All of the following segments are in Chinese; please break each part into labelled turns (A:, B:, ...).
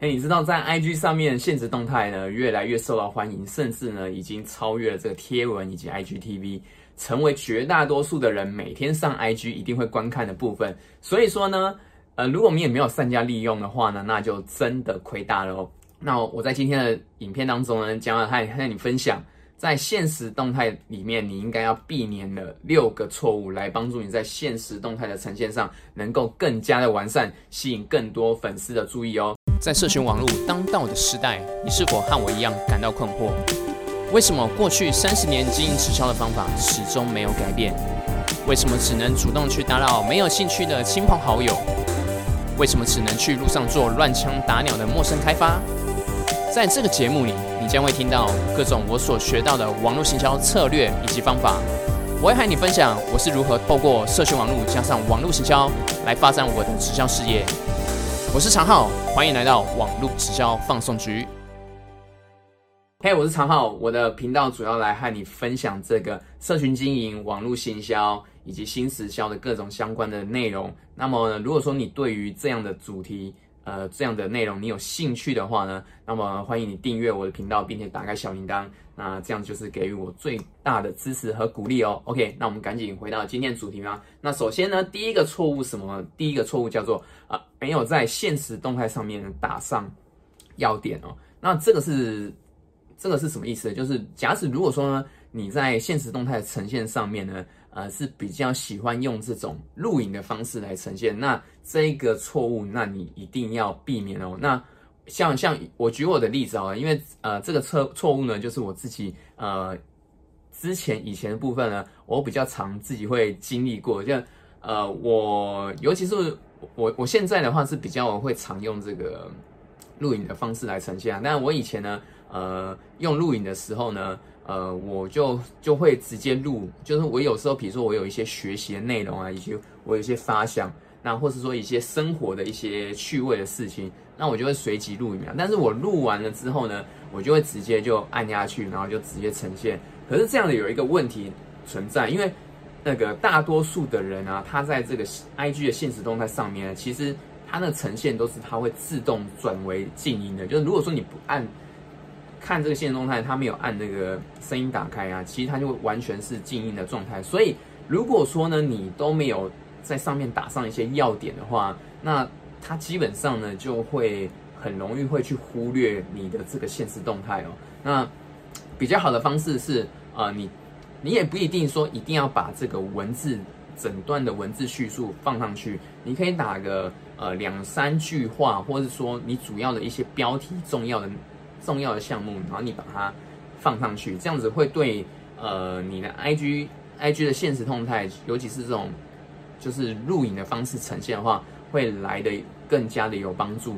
A: 哎，你知道在 IG 上面现实动态呢越来越受到欢迎，甚至呢已经超越了这个贴文以及 IGTV，成为绝大多数的人每天上 IG 一定会观看的部分。所以说呢，呃，如果我们也没有善加利用的话呢，那就真的亏大了哦。那我在今天的影片当中呢，将要和和你分享。在现实动态里面，你应该要避免的六个错误，来帮助你在现实动态的呈现上能够更加的完善，吸引更多粉丝的注意哦。
B: 在社群网络当道的时代，你是否和我一样感到困惑？为什么过去三十年经营直销的方法始终没有改变？为什么只能主动去打扰没有兴趣的亲朋好友？为什么只能去路上做乱枪打鸟的陌生开发？在这个节目里，将会听到各种我所学到的网络行销策略以及方法。我会和你分享我是如何透过社群网络加上网络行销来发展我的直销事业。我是常浩，欢迎来到网络直销放送局。
A: 嘿，我是常浩，我的频道主要来和你分享这个社群经营、网络行销以及新直销的各种相关的内容。那么，如果说你对于这样的主题，呃，这样的内容你有兴趣的话呢，那么欢迎你订阅我的频道，并且打开小铃铛，那这样就是给予我最大的支持和鼓励哦。OK，那我们赶紧回到今天的主题吧。那首先呢，第一个错误什么？第一个错误叫做啊，没有在现实动态上面打上要点哦。那这个是这个是什么意思？就是假使如果说呢，你在现实动态呈现上面呢。呃，是比较喜欢用这种录影的方式来呈现，那这个错误，那你一定要避免哦。那像像我举我的例子啊，因为呃这个错错误呢，就是我自己呃之前以前的部分呢，我比较常自己会经历过，就呃我尤其是我我现在的话是比较会常用这个录影的方式来呈现，但我以前呢，呃用录影的时候呢。呃，我就就会直接录，就是我有时候，比如说我有一些学习的内容啊，以及我有一些发想，那或是说一些生活的一些趣味的事情，那我就会随即录一秒。但是我录完了之后呢，我就会直接就按下去，然后就直接呈现。可是这样的有一个问题存在，因为那个大多数的人啊，他在这个 I G 的现实动态上面，其实它的呈现都是它会自动转为静音的，就是如果说你不按。看这个现实动态，它没有按那个声音打开啊，其实它就完全是静音的状态。所以如果说呢，你都没有在上面打上一些要点的话，那它基本上呢就会很容易会去忽略你的这个现实动态哦。那比较好的方式是，呃，你你也不一定说一定要把这个文字整段的文字叙述放上去，你可以打个呃两三句话，或者说你主要的一些标题重要的。重要的项目，然后你把它放上去，这样子会对呃你的 I G I G 的现实动态，尤其是这种就是录影的方式呈现的话，会来的更加的有帮助。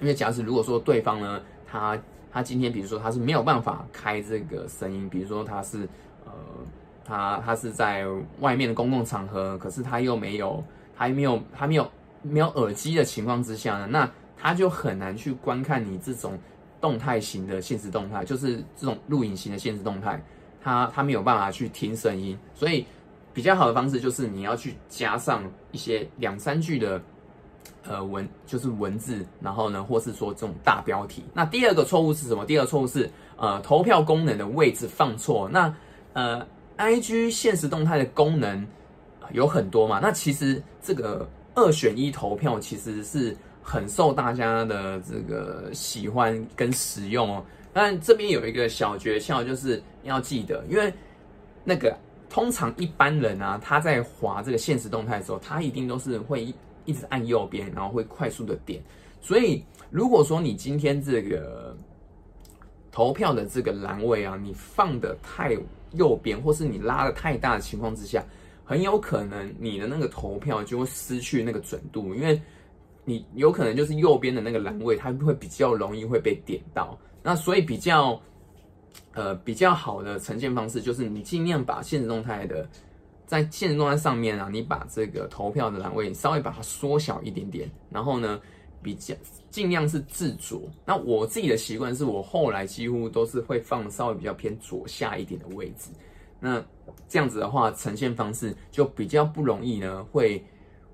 A: 因为假使如果说对方呢，他他今天比如说他是没有办法开这个声音，比如说他是呃他他是在外面的公共场合，可是他又没有还没有还没有没有耳机的情况之下呢，那他就很难去观看你这种。动态型的现实动态，就是这种录影型的现实动态，它它没有办法去听声音，所以比较好的方式就是你要去加上一些两三句的呃文，就是文字，然后呢，或是说这种大标题。那第二个错误是什么？第二个错误是呃投票功能的位置放错。那呃，IG 现实动态的功能有很多嘛？那其实这个二选一投票其实是。很受大家的这个喜欢跟使用哦，但这边有一个小诀窍，就是要记得，因为那个通常一般人啊，他在滑这个现实动态的时候，他一定都是会一直按右边，然后会快速的点。所以如果说你今天这个投票的这个栏位啊，你放的太右边，或是你拉的太大的情况之下，很有可能你的那个投票就会失去那个准度，因为。你有可能就是右边的那个栏位，它会比较容易会被点到。那所以比较，呃，比较好的呈现方式就是你尽量把现实动态的，在现实动态上面啊，你把这个投票的栏位稍微把它缩小一点点，然后呢，比较尽量是自左。那我自己的习惯是我后来几乎都是会放稍微比较偏左下一点的位置。那这样子的话，呈现方式就比较不容易呢会。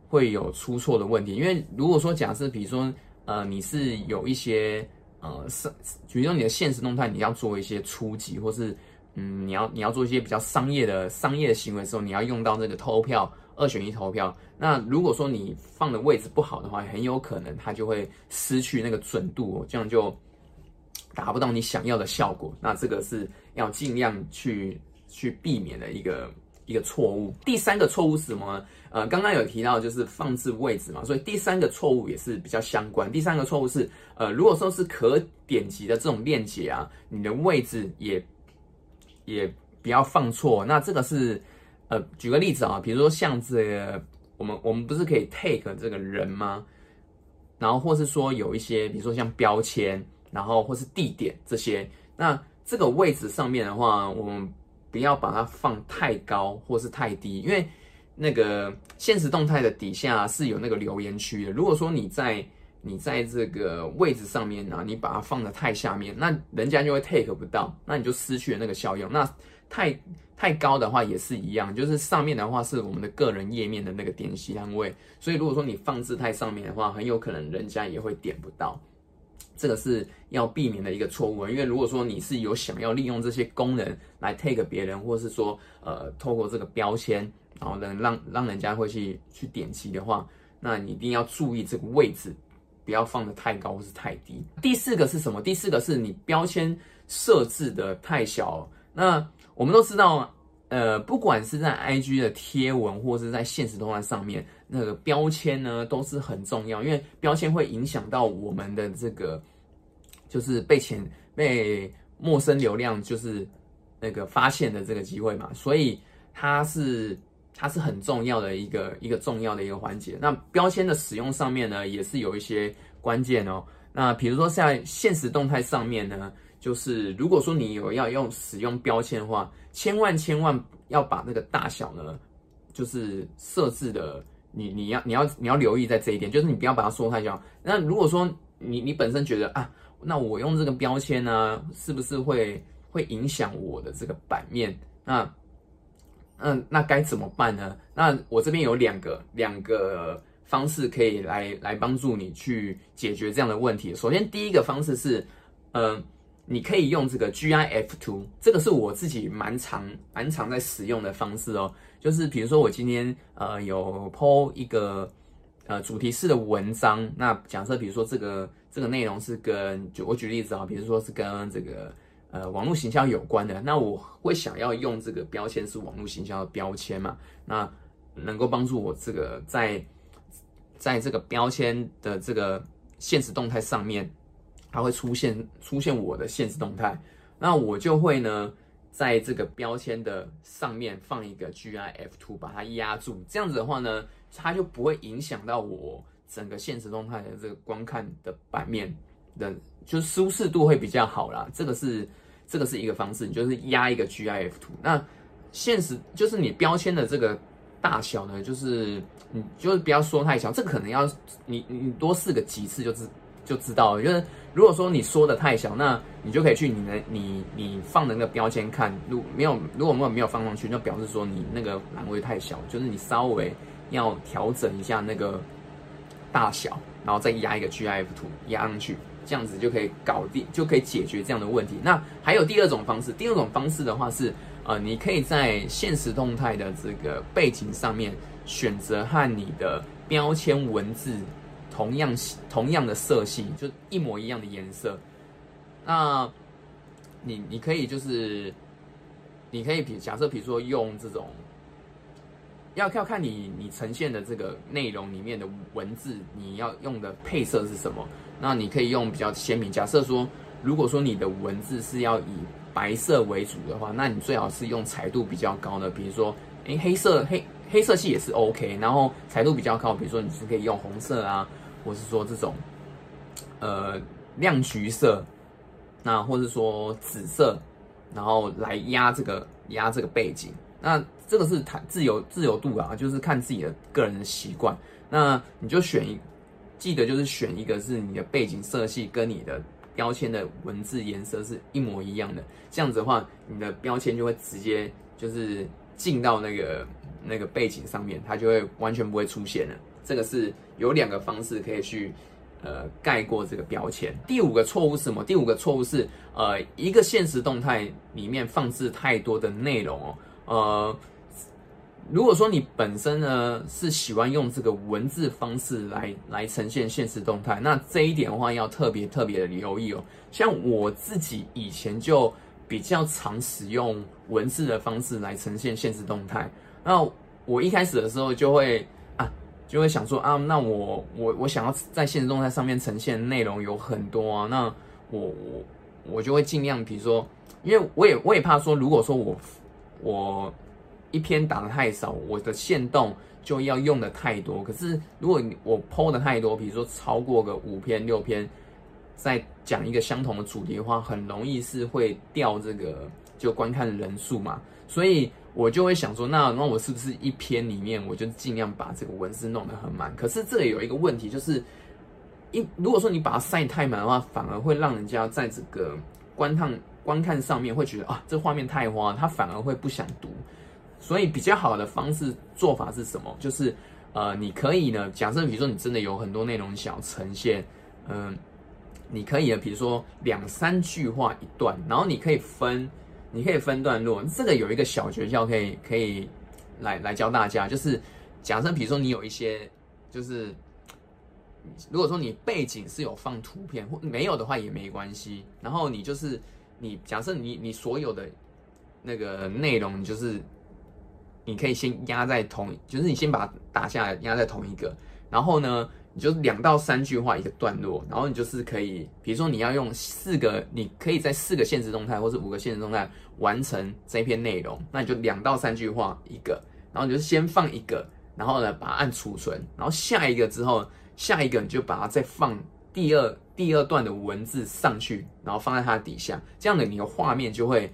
A: 会有出错的问题，因为如果说假设，比如说，呃你是有一些呃是，比如说你的现实动态你要做一些初级，或是嗯你要你要做一些比较商业的商业的行为时候，你要用到这个投票二选一投票。那如果说你放的位置不好的话，很有可能它就会失去那个准度，这样就达不到你想要的效果。那这个是要尽量去去避免的一个一个错误。第三个错误是什么呢？呃，刚刚有提到就是放置位置嘛，所以第三个错误也是比较相关。第三个错误是，呃，如果说是可点击的这种链接啊，你的位置也也不要放错。那这个是，呃，举个例子啊，比如说像这个。我们我们不是可以 take 这个人吗？然后或是说有一些，比如说像标签，然后或是地点这些，那这个位置上面的话，我们不要把它放太高或是太低，因为那个现实动态的底下是有那个留言区的。如果说你在你在这个位置上面呢，你把它放的太下面，那人家就会 take 不到，那你就失去了那个效用。那太太高的话也是一样，就是上面的话是我们的个人页面的那个点击单位，所以如果说你放置太上面的话，很有可能人家也会点不到，这个是要避免的一个错误。因为如果说你是有想要利用这些功能来 take 别人，或是说呃透过这个标签，然后能让让人家会去去点击的话，那你一定要注意这个位置不要放的太高或是太低。第四个是什么？第四个是你标签设置的太小，那。我们都知道，呃，不管是在 IG 的贴文，或是在现实动态上面，那个标签呢都是很重要，因为标签会影响到我们的这个，就是被前被陌生流量就是那个发现的这个机会嘛，所以它是它是很重要的一个一个重要的一个环节。那标签的使用上面呢，也是有一些关键哦。那比如说在现实动态上面呢。就是如果说你有要用使用标签的话，千万千万要把那个大小呢，就是设置的，你你要你要你要留意在这一点，就是你不要把它缩太小。那如果说你你本身觉得啊，那我用这个标签呢，是不是会会影响我的这个版面？那嗯，那该怎么办呢？那我这边有两个两个方式可以来来帮助你去解决这样的问题。首先第一个方式是，嗯。你可以用这个 GIF 图，这个是我自己蛮常蛮常在使用的方式哦。就是比如说我今天呃有 po 一个呃主题式的文章，那假设比如说这个这个内容是跟就我举例子啊，比如说是跟这个呃网络行销有关的，那我会想要用这个标签是网络行销的标签嘛，那能够帮助我这个在在这个标签的这个现实动态上面。它会出现出现我的现实动态，那我就会呢，在这个标签的上面放一个 GIF 图，把它压住。这样子的话呢，它就不会影响到我整个现实动态的这个观看的版面的，就舒适度会比较好啦。这个是这个是一个方式，你就是压一个 GIF 图。那现实就是你标签的这个大小呢，就是你就是不要说太小，这个可能要你你多试个几次就知就知道了，就是。如果说你说的太小，那你就可以去你的你你放的那个标签看，如没有如果没有没有放上去，就表示说你那个栏位太小，就是你稍微要调整一下那个大小，然后再压一个 GIF 图压上去，这样子就可以搞定，就可以解决这样的问题。那还有第二种方式，第二种方式的话是，呃，你可以在现实动态的这个背景上面选择和你的标签文字。同样同样的色系，就一模一样的颜色。那，你你可以就是，你可以比假设，比如说用这种，要要看你你呈现的这个内容里面的文字，你要用的配色是什么？那你可以用比较鲜明。假设说，如果说你的文字是要以白色为主的话，那你最好是用彩度比较高的，比如说，诶，黑色黑黑色系也是 OK，然后彩度比较高，比如说你是可以用红色啊。或是说这种，呃，亮橘色，那或是说紫色，然后来压这个压这个背景，那这个是它自由自由度啊，就是看自己的个人的习惯。那你就选一，记得就是选一个是你的背景色系跟你的标签的文字颜色是一模一样的，这样子的话，你的标签就会直接就是进到那个那个背景上面，它就会完全不会出现了。这个是有两个方式可以去呃盖过这个标签。第五个错误是什么？第五个错误是呃一个现实动态里面放置太多的内容哦，呃。如果说你本身呢是喜欢用这个文字方式来来呈现现实动态，那这一点的话要特别特别的留意哦。像我自己以前就比较常使用文字的方式来呈现现实动态。那我一开始的时候就会，就会想说啊，那我我我想要在现实动态上面呈现内容有很多啊，那我我我就会尽量，比如说，因为我也我也怕说，如果说我我。一篇打的太少，我的线动就要用的太多。可是如果我剖的太多，比如说超过个五篇六篇，在讲一个相同的主题的话，很容易是会掉这个就观看人数嘛。所以我就会想说，那那我是不是一篇里面我就尽量把这个文字弄得很满？可是这里有一个问题，就是一如果说你把它塞太满的话，反而会让人家在这个观看观看上面会觉得啊，这画面太花，他反而会不想读。所以比较好的方式做法是什么？就是呃，你可以呢，假设比如说你真的有很多内容想要呈现，嗯，你可以呢，比如说两三句话一段，然后你可以分，你可以分段落。这个有一个小诀窍可以可以来来教大家，就是假设比如说你有一些，就是如果说你背景是有放图片或没有的话也没关系，然后你就是你假设你你所有的那个内容就是。你可以先压在同，就是你先把它打下来，压在同一个，然后呢，你就两到三句话一个段落，然后你就是可以，比如说你要用四个，你可以在四个现实动态或者五个现实动态完成这篇内容，那你就两到三句话一个，然后你就先放一个，然后呢把它按储存，然后下一个之后，下一个你就把它再放第二第二段的文字上去，然后放在它底下，这样的你的画面就会，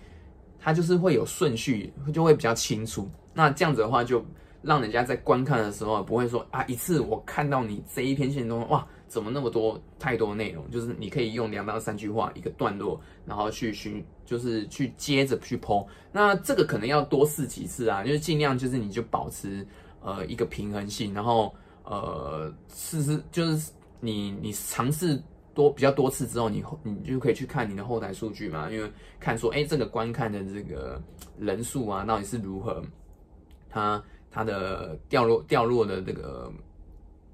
A: 它就是会有顺序，就会比较清楚。那这样子的话，就让人家在观看的时候不会说啊，一次我看到你这一篇线中，哇，怎么那么多太多内容？就是你可以用两到三句话一个段落，然后去寻，就是去接着去剖。那这个可能要多试几次啊，就是尽量就是你就保持呃一个平衡性，然后呃试试就是你你尝试多比较多次之后，你后你就可以去看你的后台数据嘛，因为看说哎这个观看的这个人数啊到底是如何。它它的掉落掉落的这个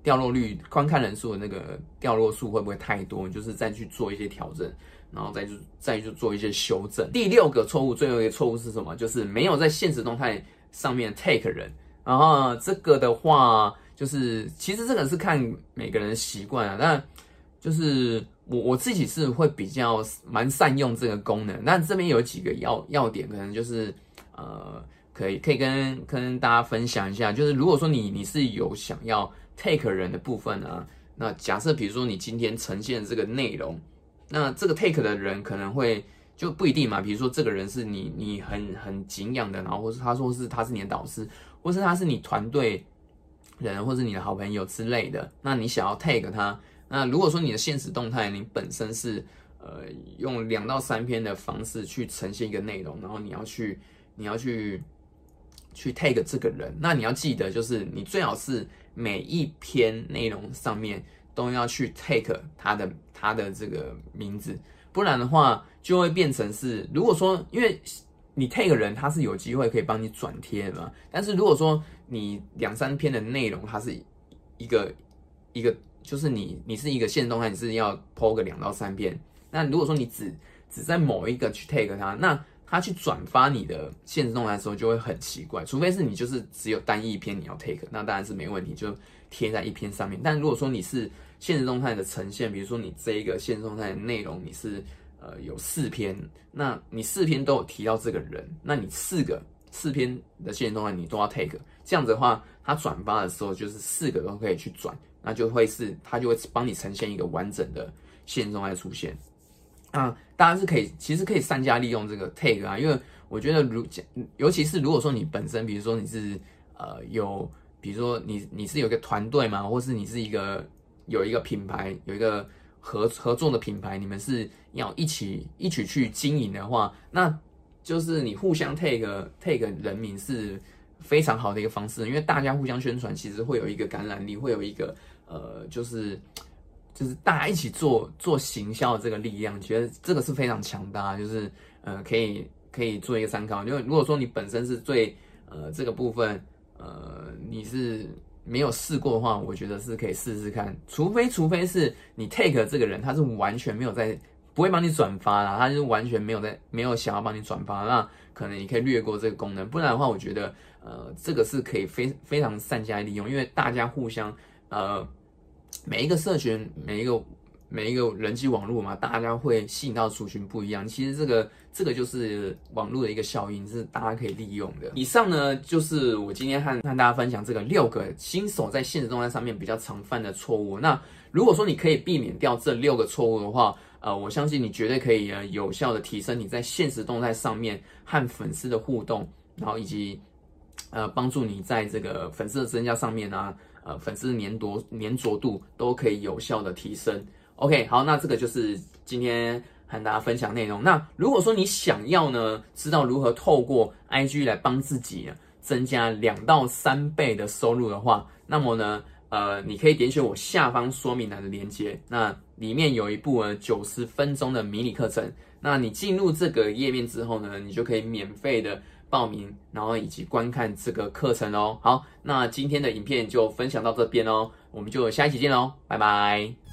A: 掉落率、观看人数的那个掉落数会不会太多？就是再去做一些调整，然后再就再去做一些修正。第六个错误，最后一个错误是什么？就是没有在现实动态上面 take 人。然后这个的话，就是其实这个是看每个人习惯啊。但就是我我自己是会比较蛮善用这个功能。那这边有几个要要点，可能就是呃。可以可以跟跟大家分享一下，就是如果说你你是有想要 take 人的部分啊，那假设比如说你今天呈现这个内容，那这个 take 的人可能会就不一定嘛，比如说这个人是你你很很敬仰的，然后或是他说是他是你的导师，或是他是你团队人，或是你的好朋友之类的，那你想要 take 他，那如果说你的现实动态你本身是呃用两到三篇的方式去呈现一个内容，然后你要去你要去。去 take 这个人，那你要记得，就是你最好是每一篇内容上面都要去 take 他的他的这个名字，不然的话就会变成是，如果说因为你 take 人，他是有机会可以帮你转贴的嘛，但是如果说你两三篇的内容，它是一个一个，就是你你是一个线动态，你是要 po 个两到三篇，那如果说你只只在某一个去 take 他，那他去转发你的现实动态的时候就会很奇怪，除非是你就是只有单一篇你要 take，那当然是没问题，就贴在一篇上面。但如果说你是现实动态的呈现，比如说你这一个现实动态的内容你是呃有四篇，那你四篇都有提到这个人，那你四个四篇的现实动态你都要 take，这样子的话，他转发的时候就是四个都可以去转，那就会是他就会帮你呈现一个完整的现实动态出现。啊，大家是可以，其实可以善加利用这个 tag 啊，因为我觉得如，尤其是如果说你本身，比如说你是呃有，比如说你你是有一个团队嘛，或是你是一个有一个品牌，有一个合合作的品牌，你们是要一起一起去经营的话，那就是你互相 tag tag 人名是非常好的一个方式，因为大家互相宣传，其实会有一个感染力，会有一个呃，就是。就是大家一起做做行销的这个力量，觉得这个是非常强大，就是呃可以可以做一个参考。因为如果说你本身是最呃这个部分呃你是没有试过的话，我觉得是可以试试看。除非除非是你 take 这个人他是完全没有在不会帮你转发啦，他就是完全没有在没有想要帮你转发，那可能你可以略过这个功能。不然的话，我觉得呃这个是可以非非常善加利用，因为大家互相呃。每一个社群，每一个每一个人际网络嘛，大家会吸引到族群不一样。其实这个这个就是网络的一个效应，是大家可以利用的。以上呢，就是我今天和和大家分享这个六个新手在现实动态上面比较常犯的错误。那如果说你可以避免掉这六个错误的话，呃，我相信你绝对可以呃有效的提升你在现实动态上面和粉丝的互动，然后以及呃帮助你在这个粉丝的增加上面啊。呃，粉丝粘着粘着度都可以有效的提升。OK，好，那这个就是今天和大家分享内容。那如果说你想要呢，知道如何透过 IG 来帮自己增加两到三倍的收入的话，那么呢，呃，你可以点选我下方说明栏的链接，那里面有一部呃九十分钟的迷你课程。那你进入这个页面之后呢，你就可以免费的。报名，然后以及观看这个课程哦。好，那今天的影片就分享到这边哦，我们就下一期见喽，拜拜。